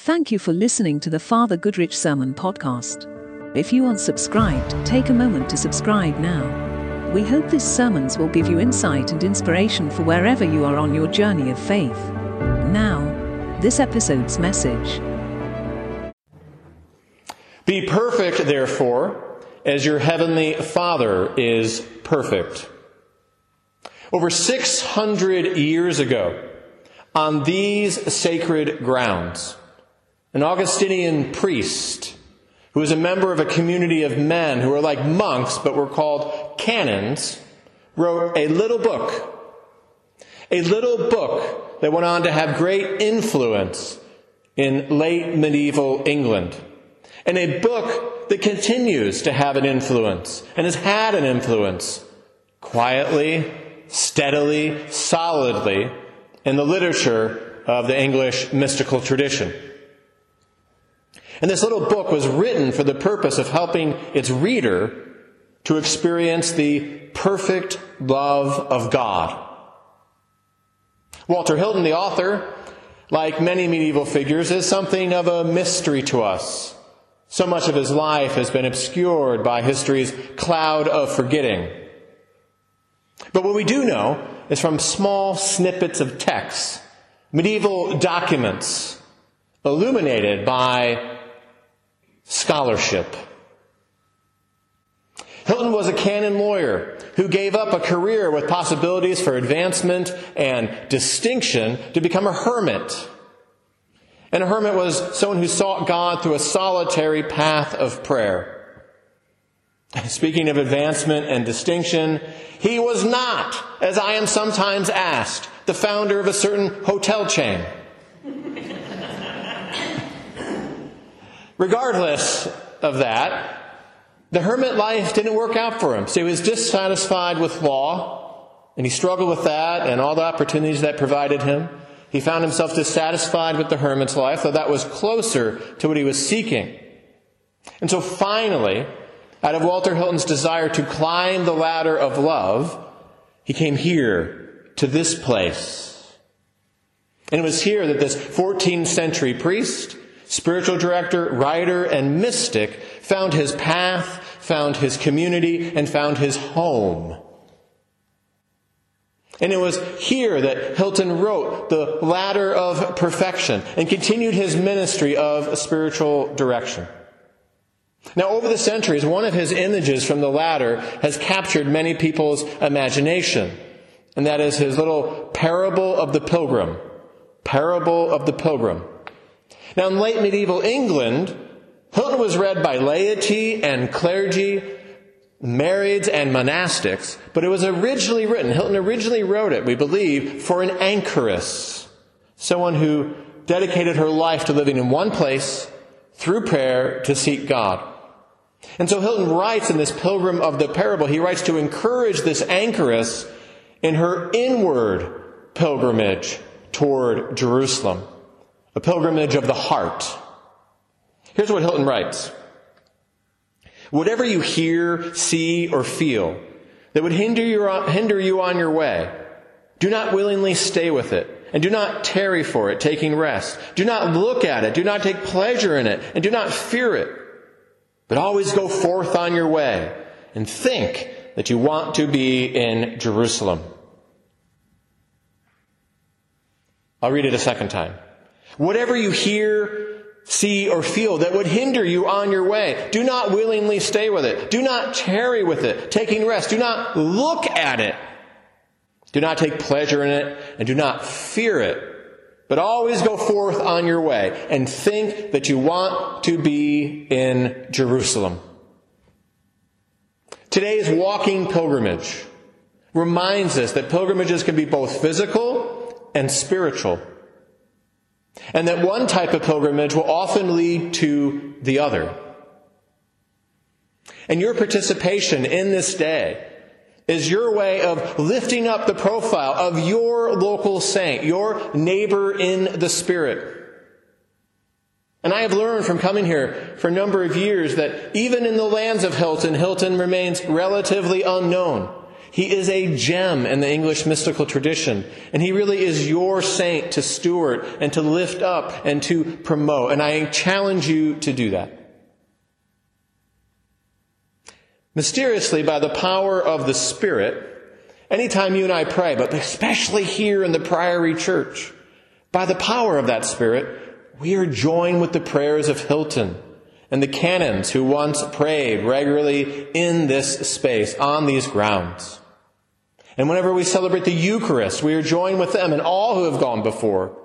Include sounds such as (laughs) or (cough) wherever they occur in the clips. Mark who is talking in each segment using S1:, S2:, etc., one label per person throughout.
S1: Thank you for listening to the Father Goodrich Sermon Podcast. If you aren't subscribed, take a moment to subscribe now. We hope these sermons will give you insight and inspiration for wherever you are on your journey of faith. Now, this episode's message.
S2: Be perfect, therefore, as your heavenly Father is perfect. Over 600 years ago, on these sacred grounds, an Augustinian priest who was a member of a community of men who were like monks but were called canons, wrote a little book. A little book that went on to have great influence in late medieval England. And a book that continues to have an influence and has had an influence quietly, steadily, solidly in the literature of the English mystical tradition. And this little book was written for the purpose of helping its reader to experience the perfect love of God. Walter Hilton, the author, like many medieval figures, is something of a mystery to us. So much of his life has been obscured by history's cloud of forgetting. But what we do know is from small snippets of text, medieval documents, illuminated by scholarship. Hilton was a canon lawyer who gave up a career with possibilities for advancement and distinction to become a hermit. And a hermit was someone who sought God through a solitary path of prayer. (laughs) Speaking of advancement and distinction, he was not, as I am sometimes asked, the founder of a certain hotel chain. Regardless of that, the hermit life didn't work out for him. So he was dissatisfied with law, and he struggled with that and all the opportunities that provided him. He found himself dissatisfied with the hermit's life, though that was closer to what he was seeking. And so finally, out of Walter Hilton's desire to climb the ladder of love, he came here to this place. And it was here that this 14th century priest spiritual director, writer, and mystic, found his path, found his community, and found his home. And it was here that Hilton wrote the ladder of perfection and continued his ministry of spiritual direction. Now, over the centuries, one of his images from the ladder has captured many people's imagination, and that is his little parable of the pilgrim. Parable of the pilgrim. Now, in late medieval England, Hilton was read by laity and clergy, marrieds and monastics, but it was originally written, Hilton originally wrote it, we believe, for an anchoress, someone who dedicated her life to living in one place through prayer to seek God. And so Hilton writes in this Pilgrim of the Parable, he writes to encourage this anchoress in her inward pilgrimage toward Jerusalem a pilgrimage of the heart. Here's what Hilton writes. Whatever you hear, see, or feel that would hinder you, hinder you on your way, do not willingly stay with it, and do not tarry for it, taking rest. Do not look at it, do not take pleasure in it, and do not fear it. But always go forth on your way, and think that you want to be in Jerusalem. I'll read it a second time. Whatever you hear, see, or feel that would hinder you on your way, do not willingly stay with it. Do not tarry with it, taking rest. Do not look at it. Do not take pleasure in it, and do not fear it. But always go forth on your way and think that you want to be in Jerusalem. Today's walking pilgrimage reminds us that pilgrimages can be both physical and spiritual. And that one type of pilgrimage will often lead to the other. And your participation in this day is your way of lifting up the profile of your local saint, your neighbor in the Spirit. And I have learned from coming here for a number of years that even in the lands of Hilton, Hilton remains relatively unknown. He is a gem in the English mystical tradition, and he really is your saint to steward and to lift up and to promote. And I challenge you to do that. Mysteriously, by the power of the Spirit, anytime you and I pray, but especially here in the Priory Church, by the power of that Spirit, we are joined with the prayers of Hilton and the canons who once prayed regularly in this space, on these grounds. And whenever we celebrate the Eucharist, we are joined with them and all who have gone before.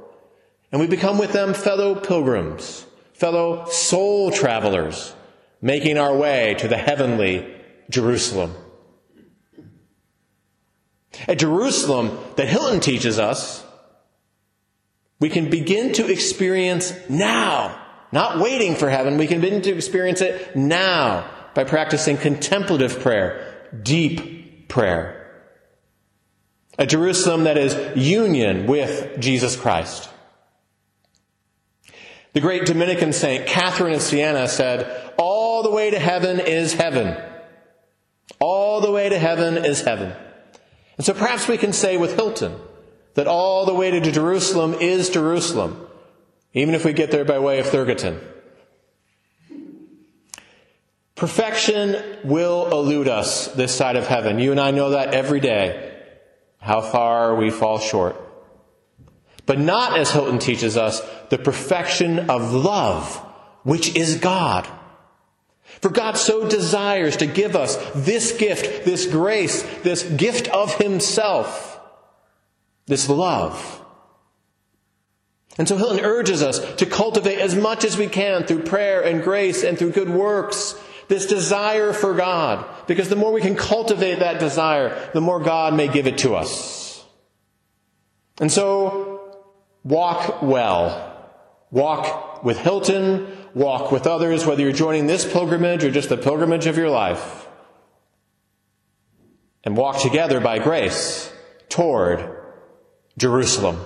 S2: And we become with them fellow pilgrims, fellow soul travelers, making our way to the heavenly Jerusalem. At Jerusalem, that Hilton teaches us, we can begin to experience now not waiting for heaven. We can begin to experience it now by practicing contemplative prayer, deep prayer. A Jerusalem that is union with Jesus Christ. The great Dominican saint Catherine of Siena said, All the way to heaven is heaven. All the way to heaven is heaven. And so perhaps we can say with Hilton that all the way to Jerusalem is Jerusalem even if we get there by way of Thurgarton. Perfection will elude us this side of heaven. You and I know that every day, how far we fall short. But not, as Hilton teaches us, the perfection of love, which is God. For God so desires to give us this gift, this grace, this gift of Himself, this love. And so Hilton urges us to cultivate as much as we can through prayer and grace and through good works this desire for God. Because the more we can cultivate that desire, the more God may give it to us. And so, walk well. Walk with Hilton, walk with others, whether you're joining this pilgrimage or just the pilgrimage of your life. And walk together by grace toward Jerusalem.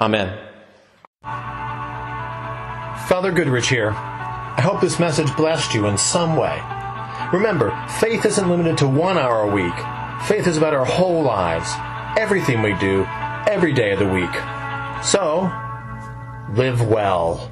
S2: Amen. Father Goodrich here. I hope this message blessed you in some way. Remember, faith isn't limited to one hour a week. Faith is about our whole lives, everything we do, every day of the week. So, live well.